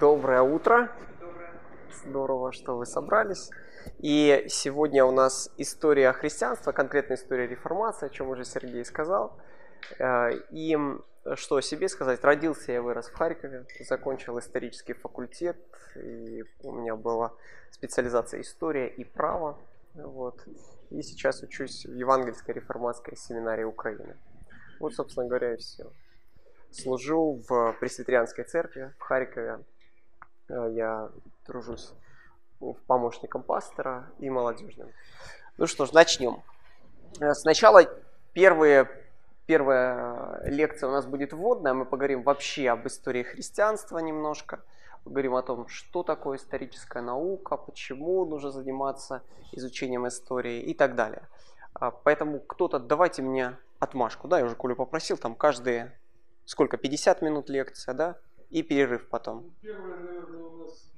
Доброе утро. Здорово, что вы собрались. И сегодня у нас история христианства, конкретная история реформации, о чем уже Сергей сказал. Э, и что о себе сказать? Родился я вырос в Харькове, закончил исторический факультет, и у меня была специализация история и право. Вот. И сейчас учусь в Евангельской реформатской семинарии Украины. Вот, собственно говоря, и все. Служу в Пресвитерианской церкви в Харькове. Э, я тружусь помощником пастора и молодежным. Ну что ж, начнем. Э, сначала первые, первая лекция у нас будет вводная. Мы поговорим вообще об истории христианства немножко. Поговорим о том, что такое историческая наука, почему нужно заниматься изучением истории и так далее. А, поэтому кто-то, давайте мне отмашку. Да, я уже Колю попросил, там каждые, сколько, 50 минут лекция, да? И перерыв потом. Первое, наверное, у нас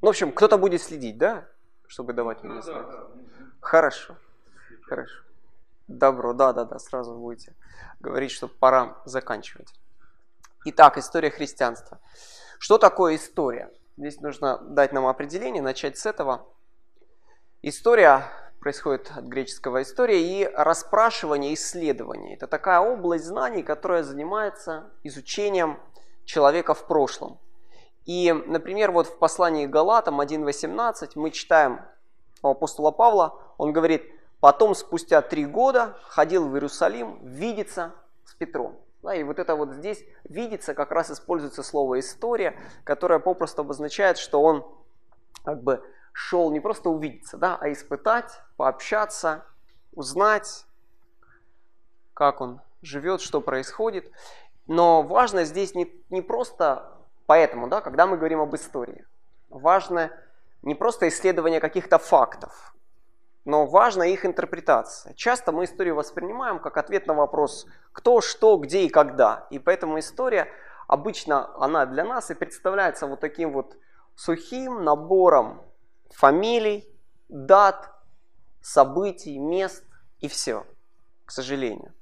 ну, в общем, кто-то будет следить, да? Чтобы давать мне знать. Да, да. Хорошо. Хорошо. Добро, да, да, да, сразу будете говорить, что пора заканчивать. Итак, история христианства. Что такое история? Здесь нужно дать нам определение, начать с этого. История происходит от греческого история и расспрашивание, исследование. Это такая область знаний, которая занимается изучением человека в прошлом. И, например, вот в послании к Галатам 1.18 мы читаем у апостола Павла, он говорит, потом спустя три года ходил в Иерусалим видеться с Петром. Да, и вот это вот здесь видится, как раз используется слово история, которое попросту обозначает, что он как бы шел не просто увидеться, да, а испытать, пообщаться, узнать, как он живет, что происходит. Но важно здесь не, не просто Поэтому, да, когда мы говорим об истории, важно не просто исследование каких-то фактов, но важна их интерпретация. Часто мы историю воспринимаем как ответ на вопрос кто, что, где и когда. И поэтому история обычно она для нас и представляется вот таким вот сухим набором фамилий, дат, событий, мест и все, к сожалению.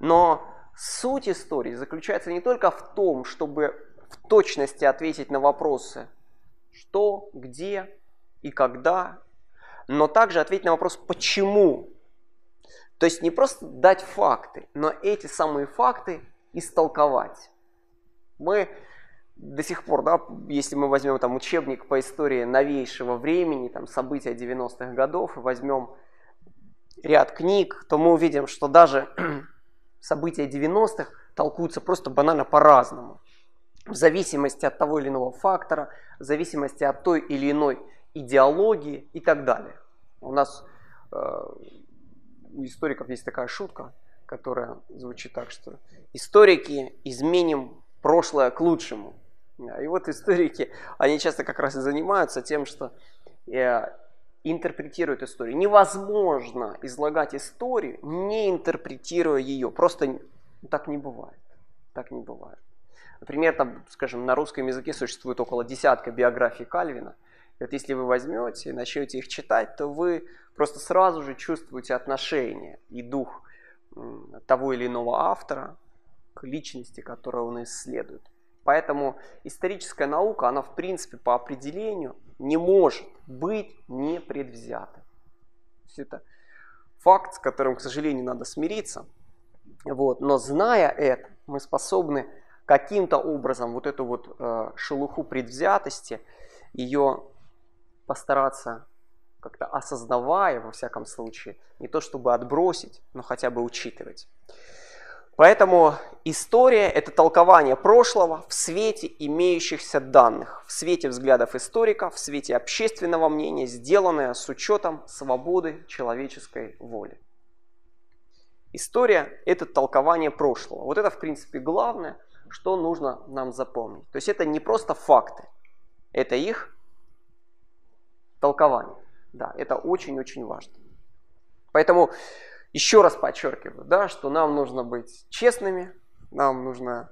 Но суть истории заключается не только в том, чтобы в точности ответить на вопросы что, где и когда, но также ответить на вопрос почему. То есть не просто дать факты, но эти самые факты истолковать. Мы до сих пор, да, если мы возьмем там учебник по истории новейшего времени, там события 90-х годов, и возьмем ряд книг, то мы увидим, что даже события 90-х толкуются просто банально по-разному в зависимости от того или иного фактора, в зависимости от той или иной идеологии и так далее. У нас э, у историков есть такая шутка, которая звучит так, что историки изменим прошлое к лучшему. И вот историки, они часто как раз и занимаются тем, что э, интерпретируют историю. Невозможно излагать историю, не интерпретируя ее. Просто так не бывает. Так не бывает. Например, там, скажем, на русском языке существует около десятка биографий Кальвина. И вот если вы возьмете и начнете их читать, то вы просто сразу же чувствуете отношение и дух того или иного автора к личности, которую он исследует. Поэтому историческая наука, она в принципе по определению не может быть непредвзятой. Это факт, с которым, к сожалению, надо смириться. Вот. Но зная это, мы способны каким-то образом вот эту вот э, шелуху предвзятости, ее постараться как-то осознавая, во всяком случае, не то чтобы отбросить, но хотя бы учитывать. Поэтому история – это толкование прошлого в свете имеющихся данных, в свете взглядов историка, в свете общественного мнения, сделанное с учетом свободы человеческой воли. История – это толкование прошлого. Вот это, в принципе, главное – что нужно нам запомнить. То есть это не просто факты, это их толкование. Да, это очень-очень важно. Поэтому еще раз подчеркиваю, да, что нам нужно быть честными, нам нужно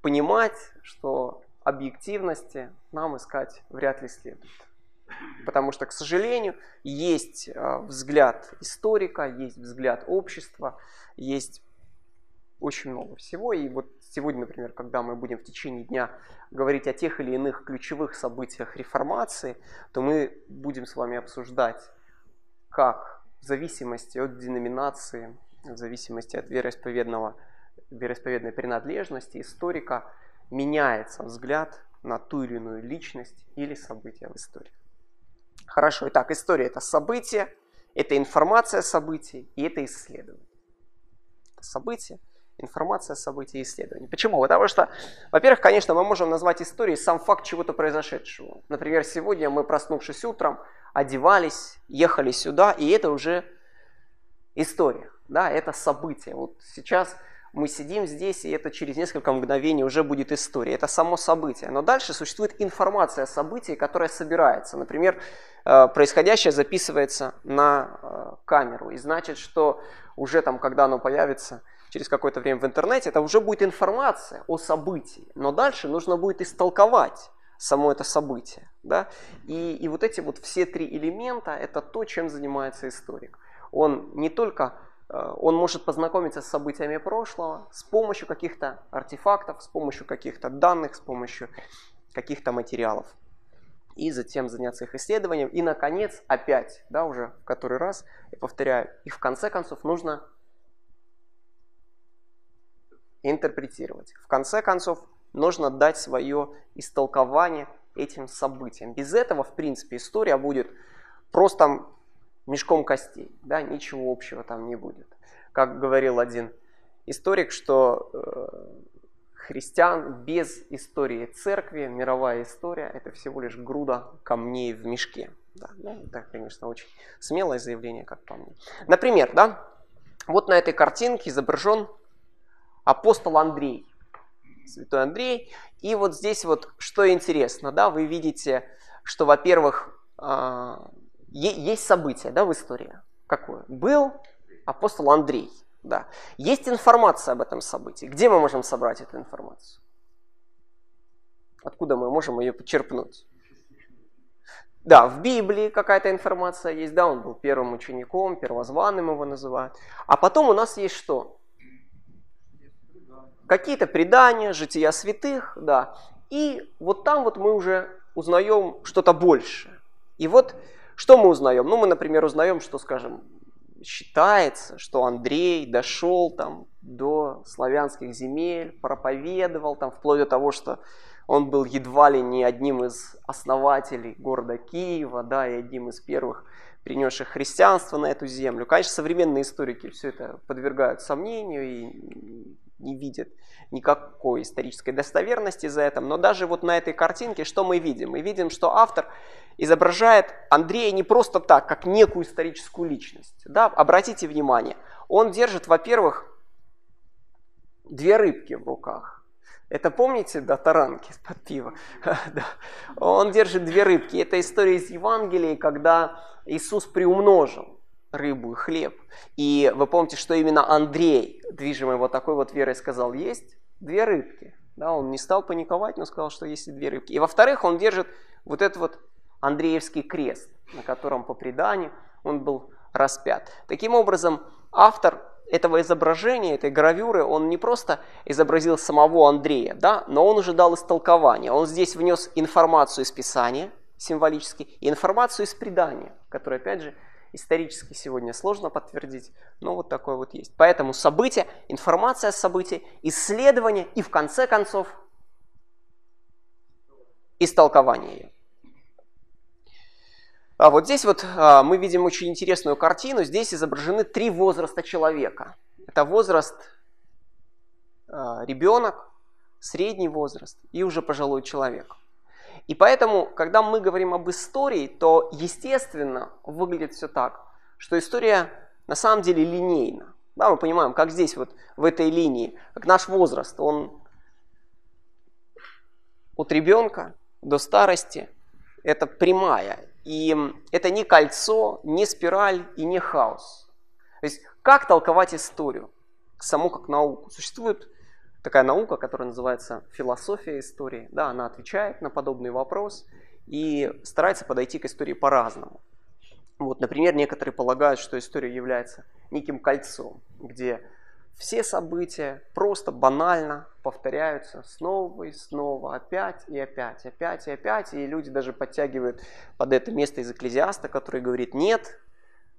понимать, что объективности нам искать вряд ли следует. Потому что, к сожалению, есть э, взгляд историка, есть взгляд общества, есть очень много всего. И вот сегодня, например, когда мы будем в течение дня говорить о тех или иных ключевых событиях реформации, то мы будем с вами обсуждать, как в зависимости от деноминации, в зависимости от вероисповедного, вероисповедной принадлежности историка меняется взгляд на ту или иную личность или событие в истории. Хорошо, итак, история – это событие, это информация о событии и это исследование. Событие, информация о событии и исследование. Почему? Потому что, во-первых, конечно, мы можем назвать историей сам факт чего-то произошедшего. Например, сегодня мы, проснувшись утром, одевались, ехали сюда, и это уже история, да, это событие. Вот сейчас мы сидим здесь, и это через несколько мгновений уже будет история. Это само событие. Но дальше существует информация о событии, которая собирается. Например, э, происходящее записывается на э, камеру. И значит, что уже там, когда оно появится через какое-то время в интернете, это уже будет информация о событии. Но дальше нужно будет истолковать само это событие. Да? И, и вот эти вот все три элемента – это то, чем занимается историк. Он не только Э, он может познакомиться с событиями прошлого с помощью каких-то артефактов, с помощью каких-то данных, с помощью каких-то материалов. И затем заняться их исследованием. И, наконец, опять, да, уже в который раз, я повторяю, и в конце концов нужно интерпретировать. В конце концов, нужно дать свое истолкование этим событиям. Без этого, в принципе, история будет просто мешком костей, да, ничего общего там не будет. Как говорил один историк, что э, христиан без истории церкви, мировая история, это всего лишь груда камней в мешке. Да, ну, это, конечно, очень смелое заявление, как по мне. Например, да, вот на этой картинке изображен апостол Андрей, святой Андрей. И вот здесь вот, что интересно, да, вы видите, что, во-первых, а, есть событие да, в истории. Какое? Был апостол Андрей. Да. Есть информация об этом событии. Где мы можем собрать эту информацию? Откуда мы можем ее почерпнуть? Да, в Библии какая-то информация есть, да, он был первым учеником, первозванным его называют. А потом у нас есть что? Какие-то предания, жития святых, да. И вот там вот мы уже узнаем что-то больше. И вот что мы узнаем? Ну, мы, например, узнаем, что, скажем, считается, что Андрей дошел там до славянских земель, проповедовал там вплоть до того, что он был едва ли не одним из основателей города Киева, да, и одним из первых принесших христианство на эту землю. Конечно, современные историки все это подвергают сомнению и не видят никакой исторической достоверности за это. Но даже вот на этой картинке что мы видим? Мы видим, что автор изображает Андрея не просто так, как некую историческую личность. Да? Обратите внимание, он держит, во-первых, две рыбки в руках. Это помните, да, таранки под пиво? да. Он держит две рыбки. Это история из Евангелия, когда Иисус приумножил рыбу и хлеб. И вы помните, что именно Андрей, движимый вот такой вот верой, сказал, есть две рыбки. Да, он не стал паниковать, но сказал, что есть две рыбки. И во-вторых, он держит вот этот вот Андреевский крест, на котором по преданию он был распят. Таким образом, автор этого изображения, этой гравюры, он не просто изобразил самого Андрея, да, но он уже дал истолкование. Он здесь внес информацию из Писания, символически, и информацию из предания, которая, опять же, исторически сегодня сложно подтвердить, но вот такое вот есть. Поэтому события, информация о событии, исследование и в конце концов истолкование ее. А вот здесь вот а, мы видим очень интересную картину. Здесь изображены три возраста человека. Это возраст а, ребенок, средний возраст и уже пожилой человек. И поэтому, когда мы говорим об истории, то естественно выглядит все так, что история на самом деле линейна. Да, мы понимаем, как здесь вот в этой линии, как наш возраст, он от ребенка до старости, это прямая. И это не кольцо, не спираль и не хаос. То есть как толковать историю, саму как науку? Существует такая наука, которая называется философия истории. Да, она отвечает на подобный вопрос и старается подойти к истории по-разному. Вот, например, некоторые полагают, что история является неким кольцом, где все события просто банально повторяются снова и снова, опять и опять, опять и опять. И люди даже подтягивают под это место из Экклезиаста, который говорит, нет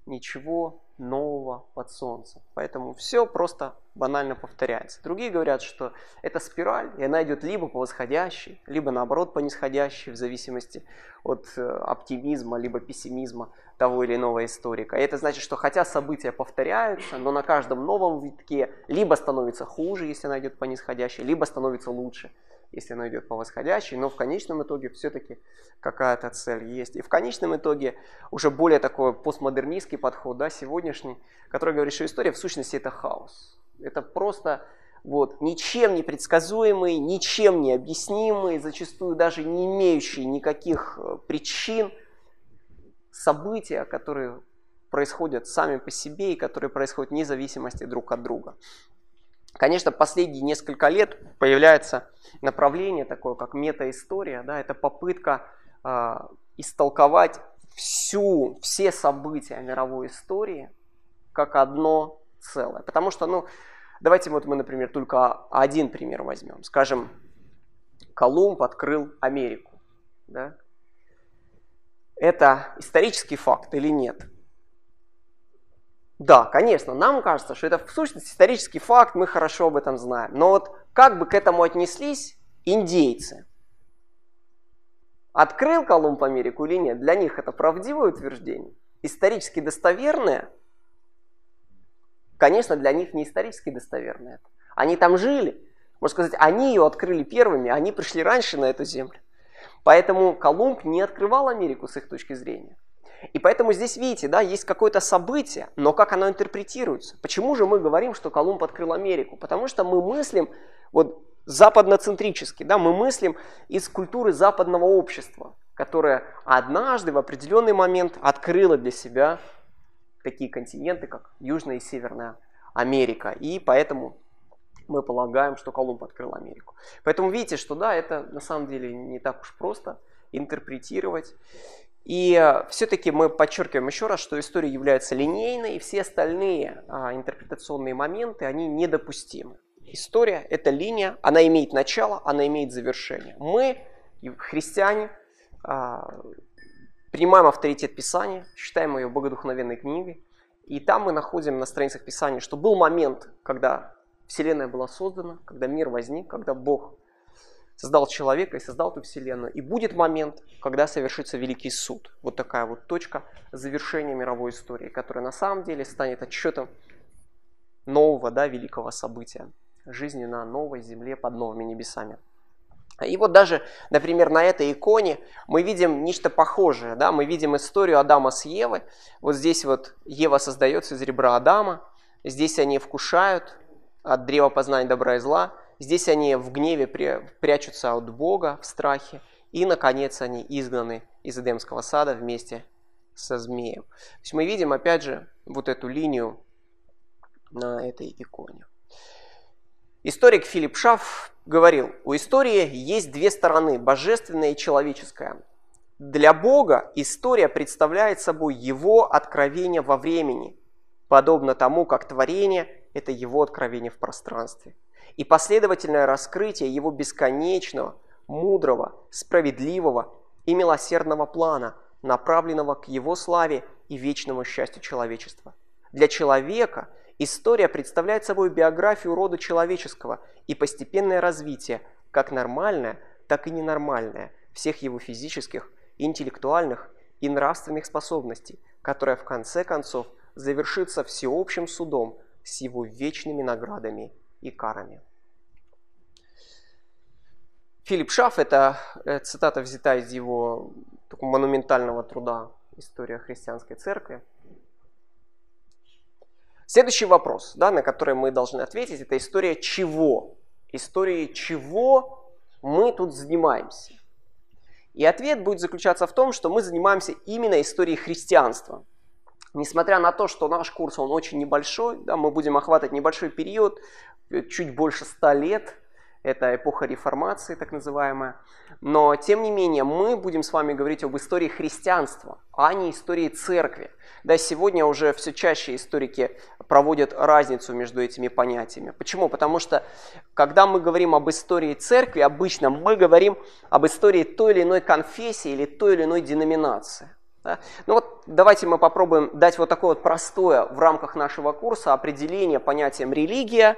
ничего нового под солнцем. Поэтому все просто банально повторяется. Другие говорят, что это спираль, и она идет либо по восходящей, либо наоборот по нисходящей, в зависимости от э, оптимизма, либо пессимизма того или иного историка. И это значит, что хотя события повторяются, но на каждом новом витке либо становится хуже, если она идет по нисходящей, либо становится лучше, если она идет по восходящей, но в конечном итоге все-таки какая-то цель есть. И в конечном итоге уже более такой постмодернистский подход, да, сегодняшний, который говорит, что история в сущности это хаос. Это просто вот, ничем не предсказуемый, ничем не объяснимый, зачастую даже не имеющий никаких э, причин события, которые происходят сами по себе и которые происходят вне зависимости друг от друга. Конечно, последние несколько лет появляется направление такое, как метаистория. Да, это попытка э, истолковать всю, все события мировой истории как одно целое. Потому что, ну, давайте вот мы, например, только один пример возьмем. Скажем, Колумб открыл Америку. Да? Это исторический факт или нет? Да, конечно, нам кажется, что это в сущности исторический факт, мы хорошо об этом знаем. Но вот как бы к этому отнеслись индейцы? Открыл Колумб Америку или нет? Для них это правдивое утверждение? Исторически достоверное? Конечно, для них не исторически достоверное. Они там жили. Можно сказать, они ее открыли первыми, они пришли раньше на эту землю. Поэтому Колумб не открывал Америку с их точки зрения. И поэтому здесь, видите, да, есть какое-то событие, но как оно интерпретируется. Почему же мы говорим, что Колумб открыл Америку? Потому что мы мыслим вот западноцентрически, да, мы мыслим из культуры западного общества, которое однажды в определенный момент открыло для себя такие континенты, как Южная и Северная Америка. И поэтому мы полагаем, что Колумб открыл Америку. Поэтому видите, что да, это на самом деле не так уж просто интерпретировать. И э, все-таки мы подчеркиваем еще раз, что история является линейной, и все остальные а, интерпретационные моменты, они недопустимы. История – это линия, она имеет начало, она имеет завершение. Мы, христиане, а, принимаем авторитет Писания, считаем ее богодухновенной книгой, и там мы находим на страницах Писания, что был момент, когда Вселенная была создана, когда мир возник, когда Бог создал человека и создал эту вселенную. И будет момент, когда совершится великий суд. Вот такая вот точка завершения мировой истории, которая на самом деле станет отчетом нового, да, великого события. Жизни на новой земле под новыми небесами. И вот даже, например, на этой иконе мы видим нечто похожее. Да? Мы видим историю Адама с Евой. Вот здесь вот Ева создается из ребра Адама. Здесь они вкушают от древа познания добра и зла. Здесь они в гневе прячутся от Бога, в страхе. И, наконец, они изгнаны из Эдемского сада вместе со змеем. То есть мы видим, опять же, вот эту линию на этой иконе. Историк Филипп Шаф говорил, у истории есть две стороны, божественная и человеческая. Для Бога история представляет собой его откровение во времени, подобно тому, как творение – это его откровение в пространстве и последовательное раскрытие его бесконечного, мудрого, справедливого и милосердного плана, направленного к его славе и вечному счастью человечества. Для человека история представляет собой биографию рода человеческого и постепенное развитие, как нормальное, так и ненормальное, всех его физических, интеллектуальных и нравственных способностей, которая в конце концов завершится всеобщим судом с его вечными наградами и карами. Филипп Шаф, это э, цитата взята из его такого монументального труда «История христианской церкви». Следующий вопрос, да, на который мы должны ответить, это история чего? История чего мы тут занимаемся? И ответ будет заключаться в том, что мы занимаемся именно историей христианства. Несмотря на то, что наш курс, он очень небольшой, да, мы будем охватывать небольшой период, чуть больше ста лет – это эпоха реформации, так называемая. Но, тем не менее, мы будем с вами говорить об истории христианства, а не истории церкви. Да, сегодня уже все чаще историки проводят разницу между этими понятиями. Почему? Потому что, когда мы говорим об истории церкви, обычно мы говорим об истории той или иной конфессии или той или иной деноминации. Да? Ну вот давайте мы попробуем дать вот такое вот простое в рамках нашего курса определение понятием религия,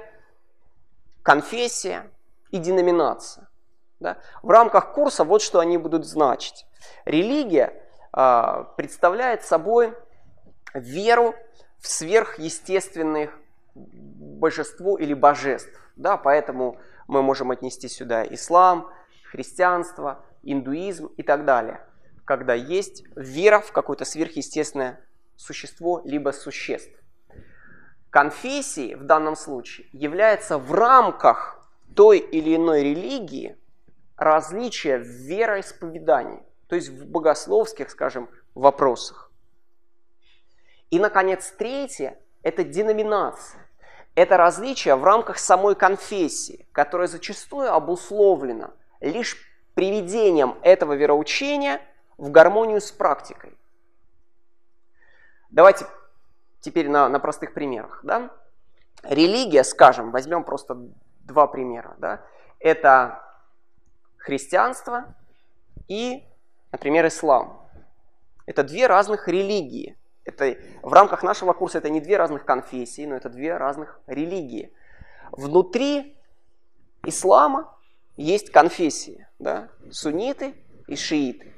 конфессия и деноминация. Да? В рамках курса вот что они будут значить. Религия э, представляет собой веру в сверхъестественных божество или божеств. Да? Поэтому мы можем отнести сюда ислам, христианство, индуизм и так далее. Когда есть вера в какое-то сверхъестественное существо либо существ. Конфессии в данном случае является в рамках той или иной религии различия в вероисповедании, то есть в богословских, скажем, вопросах. И, наконец, третье – это деноминация. Это различие в рамках самой конфессии, которое зачастую обусловлено лишь приведением этого вероучения в гармонию с практикой. Давайте теперь на, на простых примерах. Да? Религия, скажем, возьмем просто два примера. Да? Это христианство и, например, ислам. Это две разных религии. Это, в рамках нашего курса это не две разных конфессии, но это две разных религии. Внутри ислама есть конфессии, да? сунниты и шииты.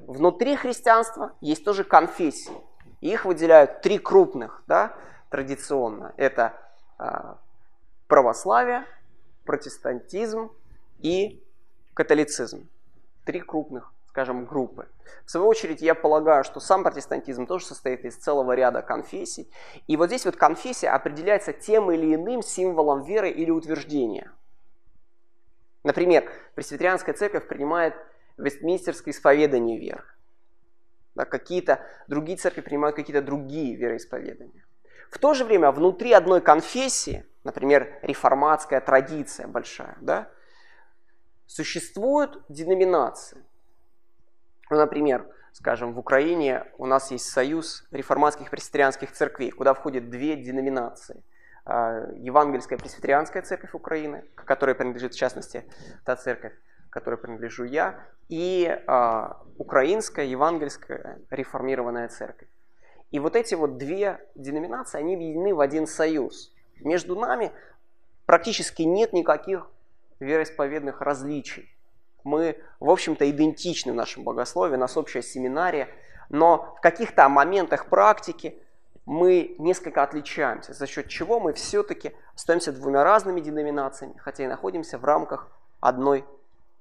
Внутри христианства есть тоже конфессии. Их выделяют три крупных да, традиционно. Это а, православие, протестантизм и католицизм. Три крупных, скажем, группы. В свою очередь, я полагаю, что сам протестантизм тоже состоит из целого ряда конфессий. И вот здесь вот конфессия определяется тем или иным символом веры или утверждения. Например, пресвитерианская церковь принимает вестминстерское исповедание веры. Да, какие-то другие церкви принимают какие-то другие вероисповедания. В то же время внутри одной конфессии, например, реформатская традиция большая, да, Существуют деноминации. Ну, например, скажем, в Украине у нас есть союз реформатских пресвитерианских церквей, куда входят две деноминации. А, Евангельская пресвитерианская церковь Украины, к которой принадлежит в частности та церковь, которой принадлежу я, и а, Украинская евангельская реформированная церковь. И вот эти вот две деноминации, они объединены в один союз. Между нами практически нет никаких вероисповедных различий. Мы, в общем-то, идентичны в нашем богословии, у нас общая семинария, но в каких-то моментах практики мы несколько отличаемся, за счет чего мы все-таки остаемся двумя разными деноминациями, хотя и находимся в рамках одной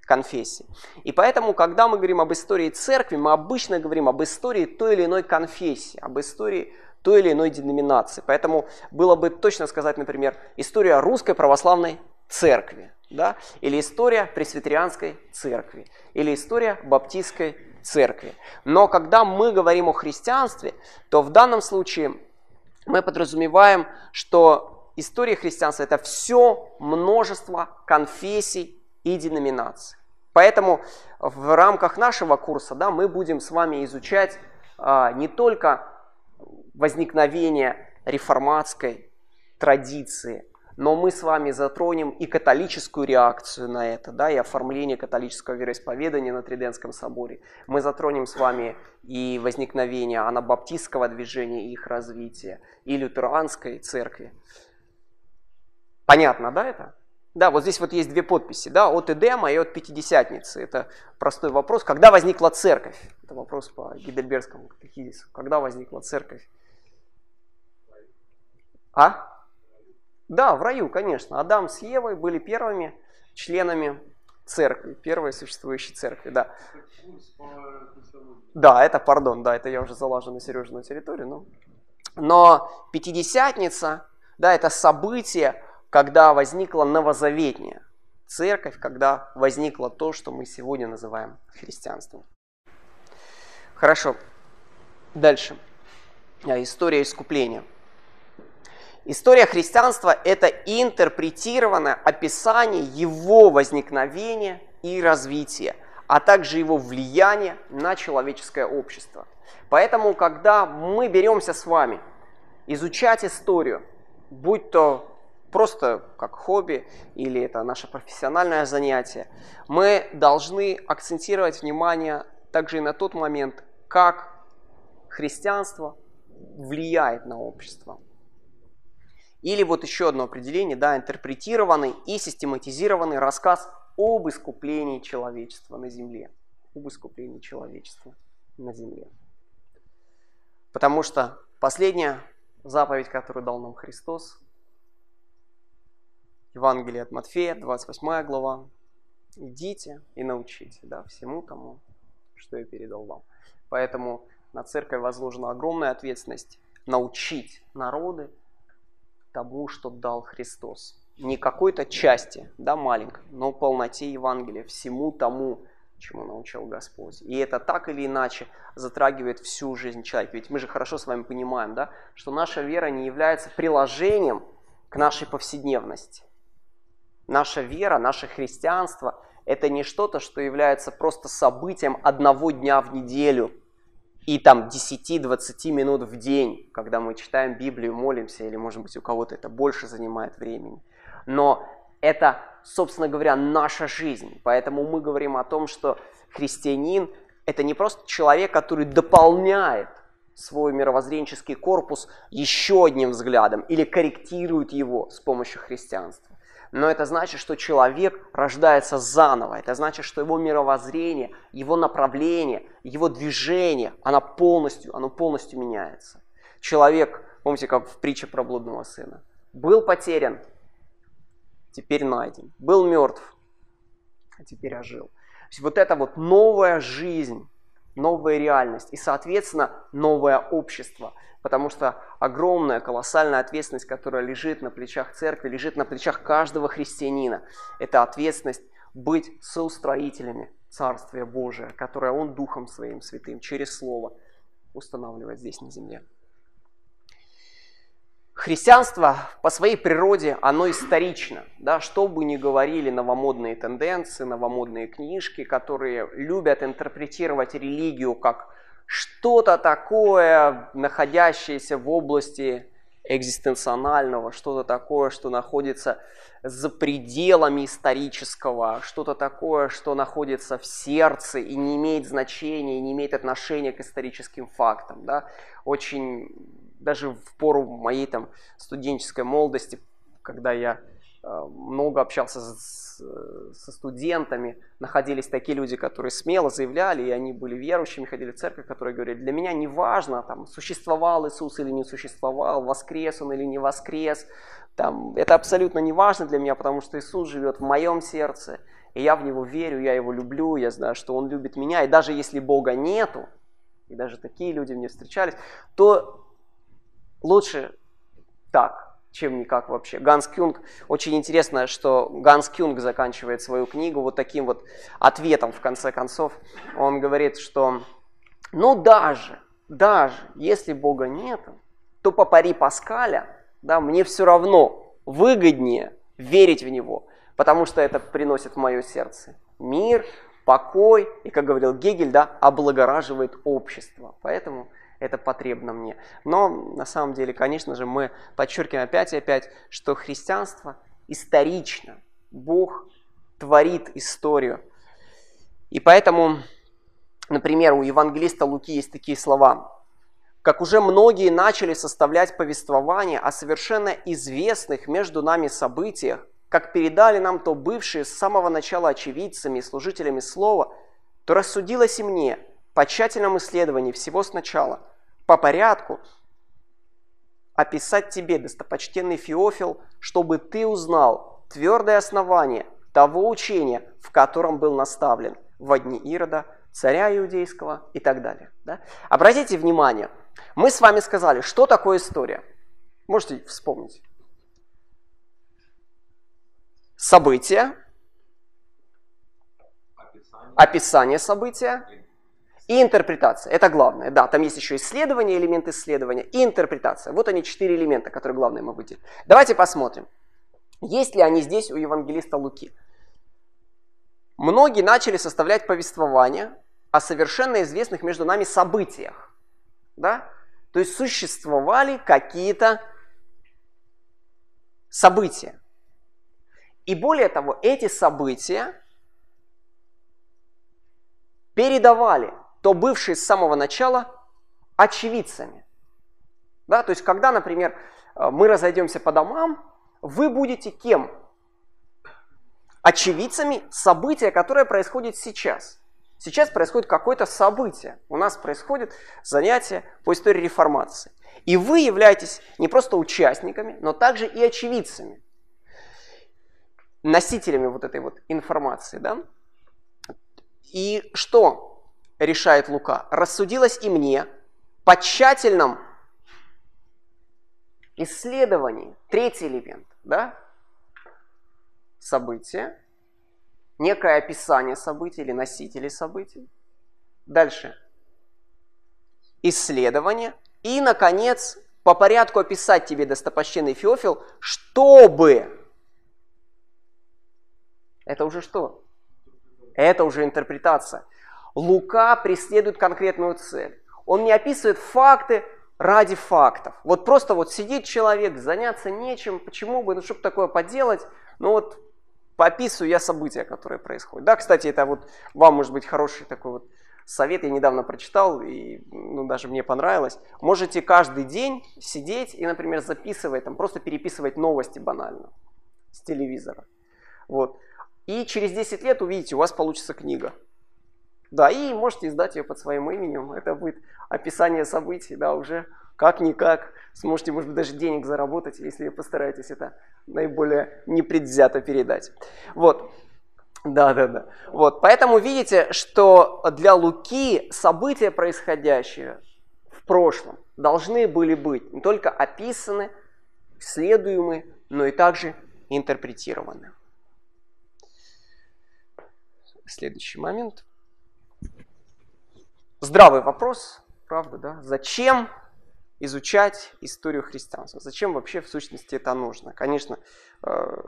конфессии. И поэтому, когда мы говорим об истории церкви, мы обычно говорим об истории той или иной конфессии, об истории той или иной деноминации. Поэтому было бы точно сказать, например, история русской православной церкви да? или история пресвитерианской церкви, или история баптистской церкви. Но когда мы говорим о христианстве, то в данном случае мы подразумеваем, что история христианства это все множество конфессий и деноминаций. Поэтому в рамках нашего курса да, мы будем с вами изучать а, не только возникновение реформатской традиции, но мы с вами затронем и католическую реакцию на это, да, и оформление католического вероисповедания на Триденском соборе. Мы затронем с вами и возникновение анабаптистского движения и их развитие, и лютеранской церкви. Понятно, да, это? Да, вот здесь вот есть две подписи, да, от Эдема и от Пятидесятницы. Это простой вопрос. Когда возникла церковь? Это вопрос по Гидельбергскому катехизису. Когда возникла церковь? А? Да, в раю, конечно. Адам с Евой были первыми членами церкви, первой существующей церкви, да. Да, это, пардон, да, это я уже залажу на Сережину территорию, но... Но Пятидесятница, да, это событие, когда возникла новозаветняя церковь, когда возникло то, что мы сегодня называем христианством. Хорошо. Дальше. История искупления – История христианства – это интерпретированное описание его возникновения и развития, а также его влияния на человеческое общество. Поэтому, когда мы беремся с вами изучать историю, будь то просто как хобби или это наше профессиональное занятие, мы должны акцентировать внимание также и на тот момент, как христианство влияет на общество. Или вот еще одно определение, да, интерпретированный и систематизированный рассказ об искуплении человечества на земле. Об искуплении человечества на земле. Потому что последняя заповедь, которую дал нам Христос, Евангелие от Матфея, 28 глава, идите и научите да, всему тому, что я передал вам. Поэтому на церковь возложена огромная ответственность научить народы тому, что дал Христос. Не какой-то части, да, маленькой, но полноте Евангелия, всему тому, чему научил Господь. И это так или иначе затрагивает всю жизнь человека. Ведь мы же хорошо с вами понимаем, да, что наша вера не является приложением к нашей повседневности. Наша вера, наше христианство – это не что-то, что является просто событием одного дня в неделю – и там 10-20 минут в день, когда мы читаем Библию, молимся, или, может быть, у кого-то это больше занимает времени. Но это, собственно говоря, наша жизнь. Поэтому мы говорим о том, что христианин – это не просто человек, который дополняет свой мировоззренческий корпус еще одним взглядом или корректирует его с помощью христианства но это значит, что человек рождается заново. Это значит, что его мировоззрение, его направление, его движение, оно полностью, оно полностью меняется. Человек, помните, как в притче про блудного сына, был потерян, теперь найден. Был мертв, а теперь ожил. То есть вот это вот новая жизнь, новая реальность и, соответственно, новое общество – потому что огромная, колоссальная ответственность, которая лежит на плечах церкви, лежит на плечах каждого христианина. Это ответственность быть соустроителями Царствия Божия, которое Он Духом Своим Святым через Слово устанавливает здесь на земле. Христианство по своей природе, оно исторично. Да, что бы ни говорили новомодные тенденции, новомодные книжки, которые любят интерпретировать религию как что-то такое, находящееся в области экзистенционального, что-то такое, что находится за пределами исторического, что-то такое, что находится в сердце и не имеет значения, и не имеет отношения к историческим фактам. Да? Очень даже в пору моей там, студенческой молодости, когда я Э, много общался с, со студентами, находились такие люди, которые смело заявляли, и они были верующими, ходили в церковь, которые говорили, для меня не важно, там, существовал Иисус или не существовал, воскрес он или не воскрес, там, это абсолютно не важно для меня, потому что Иисус живет в моем сердце, и я в Него верю, я Его люблю, я знаю, что Он любит меня, и даже если Бога нету, и даже такие люди мне встречались, то лучше так, чем никак вообще. Ганс Кюнг, очень интересно, что Ганс Кюнг заканчивает свою книгу вот таким вот ответом в конце концов. Он говорит, что ну даже, даже если Бога нет, то по пари Паскаля, да, мне все равно выгоднее верить в Него, потому что это приносит в мое сердце мир, покой и, как говорил Гегель, да, облагораживает общество. Поэтому это потребно мне. Но на самом деле, конечно же, мы подчеркиваем опять и опять, что христианство исторично. Бог творит историю. И поэтому, например, у евангелиста Луки есть такие слова. Как уже многие начали составлять повествование о совершенно известных между нами событиях, как передали нам то бывшие с самого начала очевидцами и служителями слова, то рассудилось и мне – по тщательном исследовании всего сначала, по порядку, описать тебе, достопочтенный Феофил, чтобы ты узнал твердое основание того учения, в котором был наставлен в дни Ирода, царя иудейского и так далее. Да? Обратите внимание, мы с вами сказали, что такое история. Можете вспомнить. Описание, описание события И интерпретация. Это главное. Да, там есть еще исследование, элемент исследования и интерпретация. Вот они четыре элемента, которые главные мы выделили. Давайте посмотрим. Есть ли они здесь у евангелиста Луки? Многие начали составлять повествование о совершенно известных между нами событиях. Да? То есть существовали какие-то события. И более того, эти события передавали то бывшие с самого начала очевидцами. Да? То есть, когда, например, э, мы разойдемся по домам, вы будете кем? Очевидцами события, которое происходит сейчас. Сейчас происходит какое-то событие. У нас происходит занятие по истории реформации. И вы являетесь не просто участниками, но также и очевидцами, носителями вот этой вот информации. Да? И что решает Лука? Рассудилось и мне по тщательном исследовании, третий элемент, да, события, некое описание событий или носителей событий. Дальше. Исследование. И, наконец, по порядку описать тебе, достопочтенный Феофил, чтобы... Это уже что? Это уже интерпретация. Лука преследует конкретную цель. Он не описывает факты ради фактов. Вот просто вот сидит человек, заняться нечем, почему бы, ну чтобы такое поделать, ну вот пописываю я события, которые происходят. Да, кстати, это вот вам может быть хороший такой вот совет, я недавно прочитал, и ну, даже мне понравилось. Можете каждый день сидеть и, например, записывать, там, просто переписывать новости банально с телевизора. Вот. И через 10 лет увидите, у вас получится книга. Да, и можете издать ее под своим именем. Это будет описание событий, да, уже как-никак. Сможете, может быть, даже денег заработать, если постараетесь это наиболее непредвзято передать. Вот. Да, да, да. Вот. Поэтому видите, что для Луки события, происходящие в прошлом, должны были быть не только описаны, исследуемы, но и также интерпретированы. Следующий момент. Здравый вопрос, правда, да? Зачем изучать историю христианства? Зачем вообще в сущности это нужно? Конечно, э,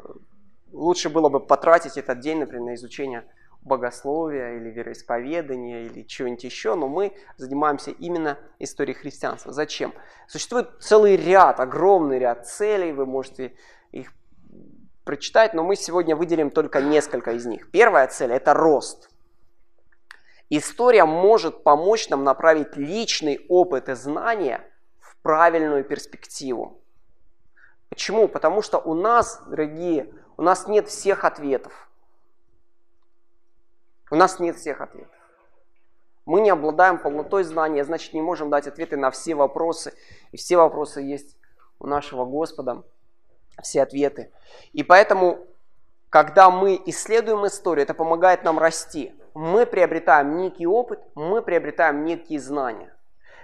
лучше было бы потратить этот день, например, на изучение богословия или вероисповедания или чего-нибудь еще, но мы занимаемся именно историей христианства. Зачем? Существует целый ряд, огромный ряд целей, вы можете их прочитать, но мы сегодня выделим только несколько из них. Первая цель – это рост. История может помочь нам направить личный опыт и знания в правильную перспективу. Почему? Потому что у нас, дорогие, у нас нет всех ответов. У нас нет всех ответов. Мы не обладаем полнотой знания, значит не можем дать ответы на все вопросы. И все вопросы есть у нашего Господа все ответы. И поэтому, когда мы исследуем историю, это помогает нам расти. Мы приобретаем некий опыт, мы приобретаем некие знания.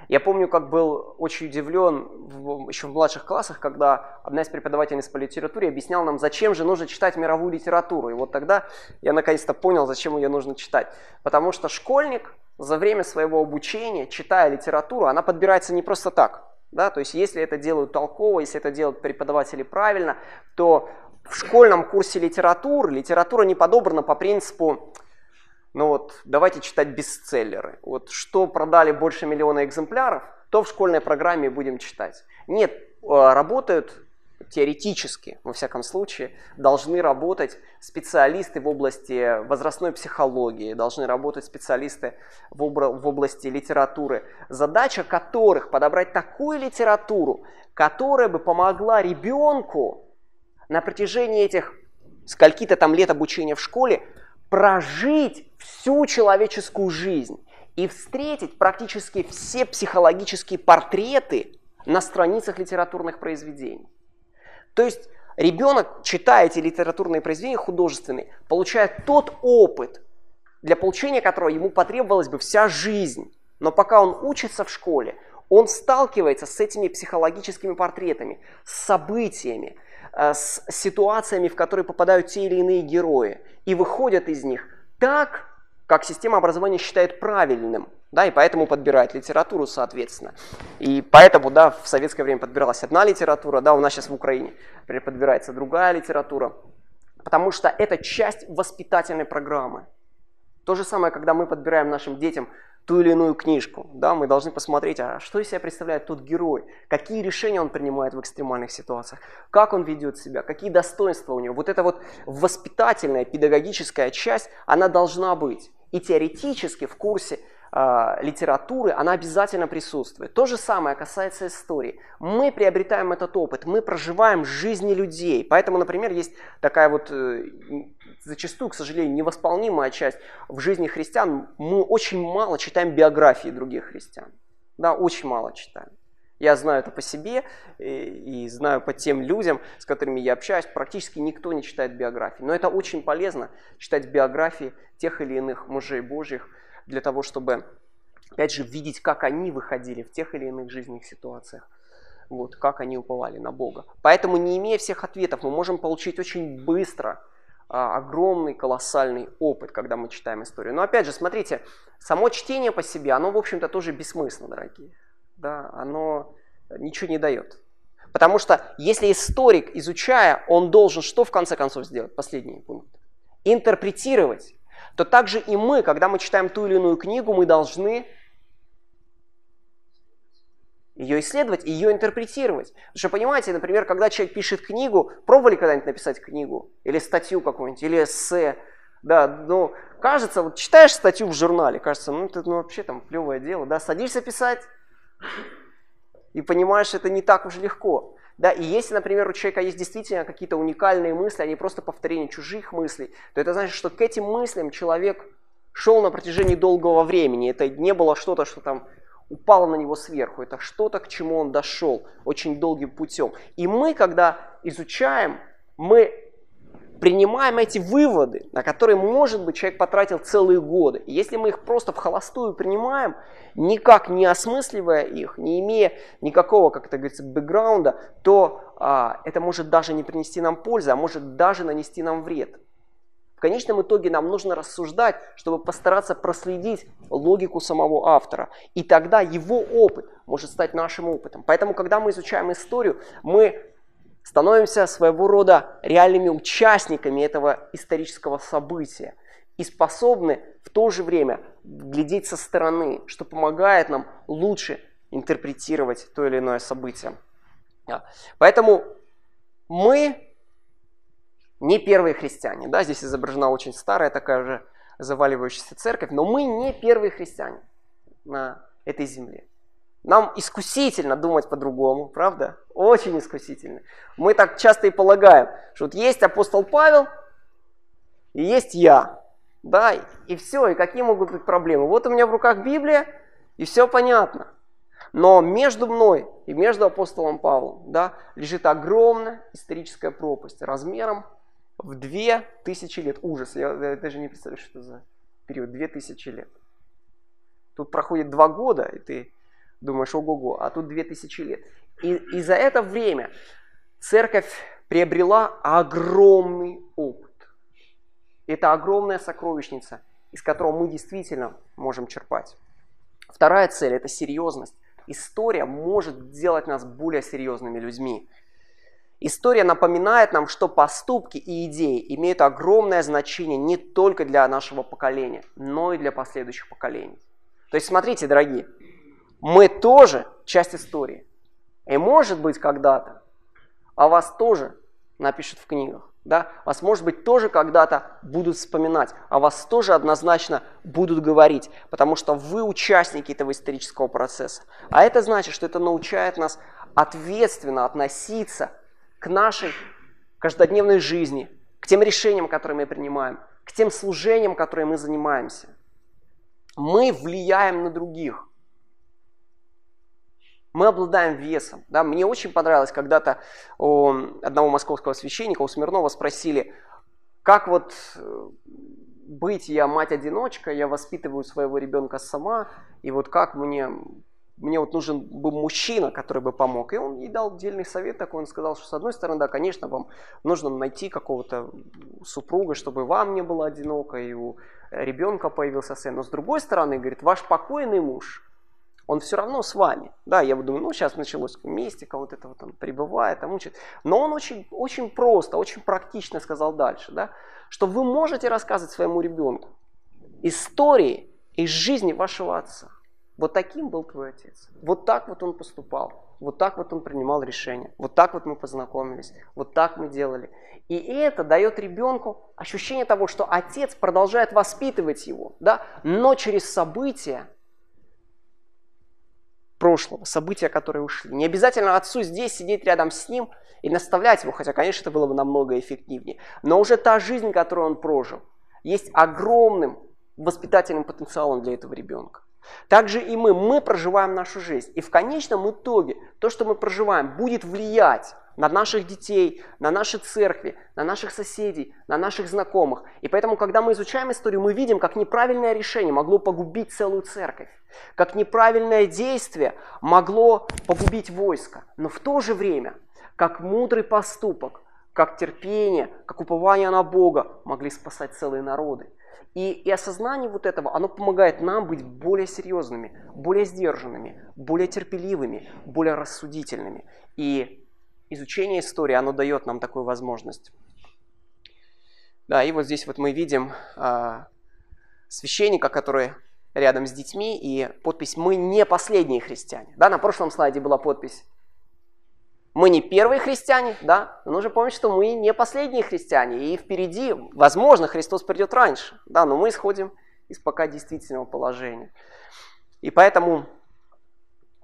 Я помню, как был очень удивлен в, еще в младших классах, когда одна из преподавательниц по литературе объясняла нам, зачем же нужно читать мировую литературу. И вот тогда я наконец-то понял, зачем ее нужно читать. Потому что школьник за время своего обучения, читая литературу, она подбирается не просто так. Да? То есть если это делают толково, если это делают преподаватели правильно, то в школьном курсе литературы литература не подобрана по принципу, ну вот, давайте читать бестселлеры. Вот что продали больше миллиона экземпляров, то в школьной программе будем читать. Нет, а, работают теоретически, во всяком случае, должны работать специалисты в области возрастной психологии, должны работать специалисты в, обра- в области литературы, задача которых подобрать такую литературу, которая бы помогла ребенку на протяжении этих скольки-то там лет обучения в школе прожить всю человеческую жизнь и встретить практически все психологические портреты на страницах литературных произведений. То есть ребенок, читая эти литературные произведения художественные, получает тот опыт, для получения которого ему потребовалась бы вся жизнь. Но пока он учится в школе, он сталкивается с этими психологическими портретами, с событиями, э, с ситуациями, в которые попадают те или иные герои, и выходят из них так, как система образования считает правильным да, и поэтому подбирает литературу, соответственно. И поэтому, да, в советское время подбиралась одна литература, да, у нас сейчас в Украине подбирается другая литература, потому что это часть воспитательной программы. То же самое, когда мы подбираем нашим детям ту или иную книжку, да, мы должны посмотреть, а что из себя представляет тот герой, какие решения он принимает в экстремальных ситуациях, как он ведет себя, какие достоинства у него. Вот эта вот воспитательная, педагогическая часть, она должна быть. И теоретически в курсе э, литературы, она обязательно присутствует. То же самое касается истории. Мы приобретаем этот опыт, мы проживаем жизни людей. Поэтому, например, есть такая вот э, зачастую, к сожалению, невосполнимая часть в жизни христиан. Мы очень мало читаем биографии других христиан. Да, очень мало читаем. Я знаю это по себе и, и знаю по тем людям, с которыми я общаюсь. Практически никто не читает биографии. Но это очень полезно, читать биографии тех или иных мужей Божьих, для того, чтобы, опять же, видеть, как они выходили в тех или иных жизненных ситуациях. Вот, как они уповали на Бога. Поэтому, не имея всех ответов, мы можем получить очень быстро огромный, колоссальный опыт, когда мы читаем историю. Но опять же, смотрите, само чтение по себе, оно, в общем-то, тоже бессмысленно, дорогие. Да, оно ничего не дает. Потому что если историк, изучая, он должен что в конце концов сделать? Последний пункт. Интерпретировать то также и мы, когда мы читаем ту или иную книгу, мы должны ее исследовать, ее интерпретировать. Потому что, понимаете, например, когда человек пишет книгу, пробовали когда-нибудь написать книгу? Или статью какую-нибудь, или эссе? Да, ну, кажется, вот читаешь статью в журнале, кажется, ну, это ну, вообще там плевое дело, да, садишься писать, и понимаешь, это не так уж легко. Да, и если, например, у человека есть действительно какие-то уникальные мысли, а не просто повторение чужих мыслей, то это значит, что к этим мыслям человек шел на протяжении долгого времени. Это не было что-то, что там упало на него сверху. Это что-то, к чему он дошел очень долгим путем. И мы, когда изучаем, мы принимаем эти выводы, на которые, может быть, человек потратил целые годы. И если мы их просто в холостую принимаем, никак не осмысливая их, не имея никакого, как это говорится, бэкграунда, то а, это может даже не принести нам пользы, а может даже нанести нам вред. Конечном итоге нам нужно рассуждать, чтобы постараться проследить логику самого автора. И тогда его опыт может стать нашим опытом. Поэтому, когда мы изучаем историю, мы становимся своего рода реальными участниками этого исторического события и способны в то же время глядеть со стороны, что помогает нам лучше интерпретировать то или иное событие. Поэтому мы не первые христиане. Да, здесь изображена очень старая такая уже заваливающаяся церковь, но мы не первые христиане на этой земле. Нам искусительно думать по-другому, правда? Очень искусительно. Мы так часто и полагаем, что вот есть апостол Павел и есть я. Да, и все, и какие могут быть проблемы? Вот у меня в руках Библия, и все понятно. Но между мной и между апостолом Павлом да, лежит огромная историческая пропасть размером в две тысячи лет. Ужас, я, я даже не представляю, что это за период, две тысячи лет. Тут проходит два года, и ты Думаешь, ого-го, а тут 2000 лет. И, и за это время церковь приобрела огромный опыт. Это огромная сокровищница, из которого мы действительно можем черпать. Вторая цель – это серьезность. История может сделать нас более серьезными людьми. История напоминает нам, что поступки и идеи имеют огромное значение не только для нашего поколения, но и для последующих поколений. То есть смотрите, дорогие, мы тоже часть истории. И может быть когда-то о вас тоже напишут в книгах. Да? Вас, может быть, тоже когда-то будут вспоминать, о вас тоже однозначно будут говорить, потому что вы участники этого исторического процесса. А это значит, что это научает нас ответственно относиться к нашей каждодневной жизни, к тем решениям, которые мы принимаем, к тем служениям, которые мы занимаемся. Мы влияем на других – мы обладаем весом. Да? Мне очень понравилось, когда-то у одного московского священника, у Смирнова спросили, как вот э, быть, я мать-одиночка, я воспитываю своего ребенка сама, и вот как мне мне вот нужен был мужчина, который бы помог. И он ей дал отдельный совет такой, он сказал, что с одной стороны, да, конечно, вам нужно найти какого-то супруга, чтобы вам не было одиноко, и у ребенка появился сын. Но с другой стороны, говорит, ваш покойный муж, он все равно с вами. Да, я думаю, ну сейчас началось вместе, кого-то этого там прибывает, там учит. Но он очень, очень просто, очень практично сказал дальше, да, что вы можете рассказывать своему ребенку истории из жизни вашего отца. Вот таким был твой отец. Вот так вот он поступал. Вот так вот он принимал решения. Вот так вот мы познакомились. Вот так мы делали. И это дает ребенку ощущение того, что отец продолжает воспитывать его, да, но через события прошлого, события, которые ушли. Не обязательно отцу здесь сидеть рядом с ним и наставлять его, хотя, конечно, это было бы намного эффективнее. Но уже та жизнь, которую он прожил, есть огромным воспитательным потенциалом для этого ребенка. Также и мы, мы проживаем нашу жизнь. И в конечном итоге то, что мы проживаем, будет влиять на наших детей, на наши церкви, на наших соседей, на наших знакомых. И поэтому, когда мы изучаем историю, мы видим, как неправильное решение могло погубить целую церковь, как неправильное действие могло погубить войско. Но в то же время, как мудрый поступок, как терпение, как упование на Бога могли спасать целые народы. И, и осознание вот этого, оно помогает нам быть более серьезными, более сдержанными, более терпеливыми, более рассудительными. И изучение истории, оно дает нам такую возможность. Да, и вот здесь вот мы видим а, священника, который рядом с детьми, и подпись «Мы не последние христиане». Да, на прошлом слайде была подпись мы не первые христиане, да, но нужно помнить, что мы не последние христиане, и впереди, возможно, Христос придет раньше, да, но мы исходим из пока действительного положения. И поэтому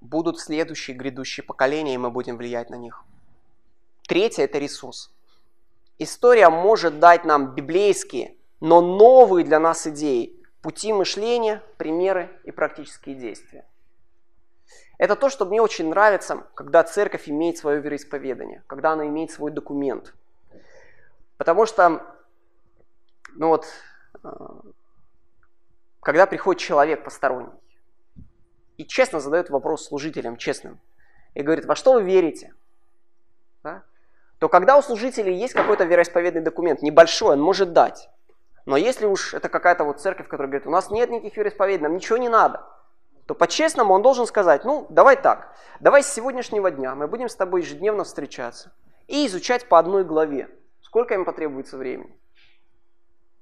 будут следующие грядущие поколения, и мы будем влиять на них. Третье – это ресурс. История может дать нам библейские, но новые для нас идеи, пути мышления, примеры и практические действия. Это то, что мне очень нравится, когда церковь имеет свое вероисповедание, когда она имеет свой документ. Потому что, ну вот, э, когда приходит человек посторонний и честно задает вопрос служителям, честным, и говорит, во что вы верите? Да? То когда у служителей есть какой-то вероисповедный документ, небольшой, он может дать. Но если уж это какая-то вот церковь, которая говорит, у нас нет никаких вероисповеданий, нам ничего не надо – то по-честному он должен сказать, ну, давай так, давай с сегодняшнего дня мы будем с тобой ежедневно встречаться и изучать по одной главе. Сколько им потребуется времени?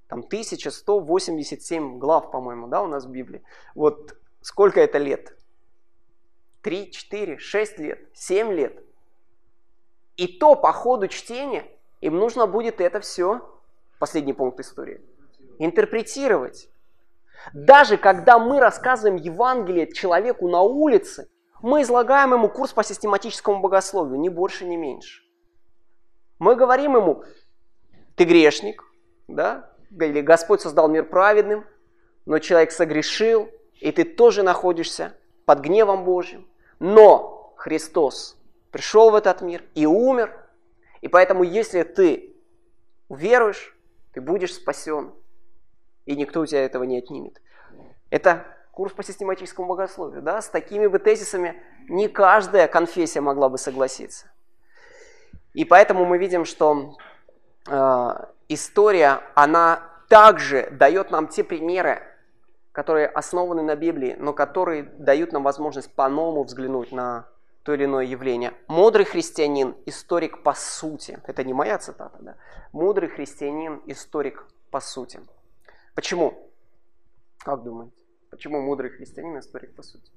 Там 1187 глав, по-моему, да, у нас в Библии. Вот сколько это лет? 3, 4, 6 лет, 7 лет. И то по ходу чтения им нужно будет это все, последний пункт истории, интерпретировать. Даже когда мы рассказываем Евангелие человеку на улице, мы излагаем ему курс по систематическому богословию, ни больше, ни меньше. Мы говорим ему, ты грешник, да? или Господь создал мир праведным, но человек согрешил, и ты тоже находишься под гневом Божьим. Но Христос пришел в этот мир и умер, и поэтому если ты веруешь, ты будешь спасен и никто у тебя этого не отнимет. Это курс по систематическому богословию. Да? С такими бы тезисами не каждая конфессия могла бы согласиться. И поэтому мы видим, что э, история, она также дает нам те примеры, которые основаны на Библии, но которые дают нам возможность по-новому взглянуть на то или иное явление. Мудрый христианин, историк по сути. Это не моя цитата, да? Мудрый христианин, историк по сути. Почему? Как думаете? Почему мудрый христианин историк по сути?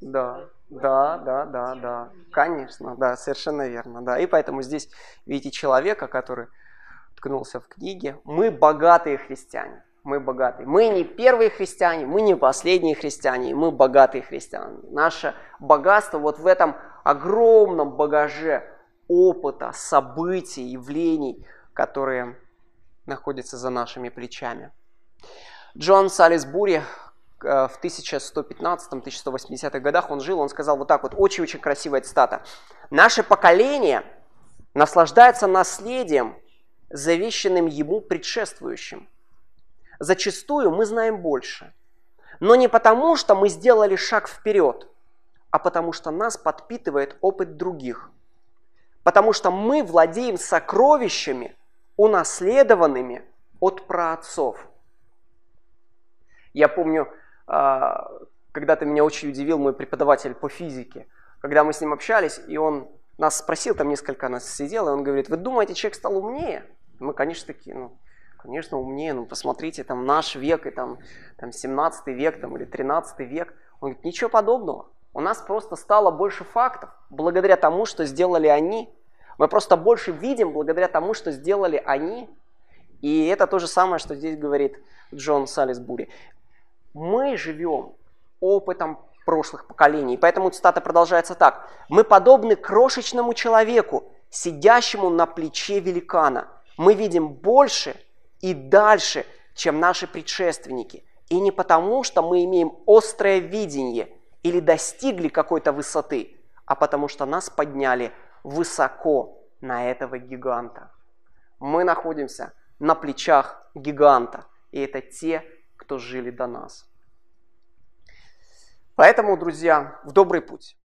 Да, да, да, да, да, конечно, да, совершенно верно, да. И поэтому здесь видите человека, который ткнулся в книге. Мы богатые христиане, мы богатые. Мы не первые христиане, мы не последние христиане, мы богатые христиане. Наше богатство вот в этом огромном багаже опыта, событий, явлений, которые находятся за нашими плечами. Джон Салисбури э, в 1115-1180-х годах он жил, он сказал вот так вот, очень-очень красивая цитата. «Наше поколение наслаждается наследием, завещанным ему предшествующим. зачастую мы знаем больше. Но не потому, что мы сделали шаг вперед, а потому что нас подпитывает опыт других. Потому что мы владеем сокровищами, унаследованными от праотцов. Я помню, а, когда-то меня очень удивил мой преподаватель по физике, когда мы с ним общались, и он нас спросил, там несколько нас сидело, и он говорит, вы думаете, человек стал умнее? Мы, конечно, такие, ну, конечно, умнее, ну, посмотрите, там, наш век, и там, там 17 век, там, или 13 век. Он говорит, ничего подобного. У нас просто стало больше фактов, благодаря тому, что сделали они. Мы просто больше видим, благодаря тому, что сделали они. И это то же самое, что здесь говорит Джон Салисбури. Мы живем опытом прошлых поколений. Поэтому цитата продолжается так. «Мы подобны крошечному человеку, сидящему на плече великана. Мы видим больше и дальше, чем наши предшественники. И не потому, что мы имеем острое видение или достигли какой-то высоты, а потому что нас подняли высоко на этого гиганта. Мы находимся на плечах гиганта, и это те, кто жили до нас. Поэтому, друзья, в добрый путь.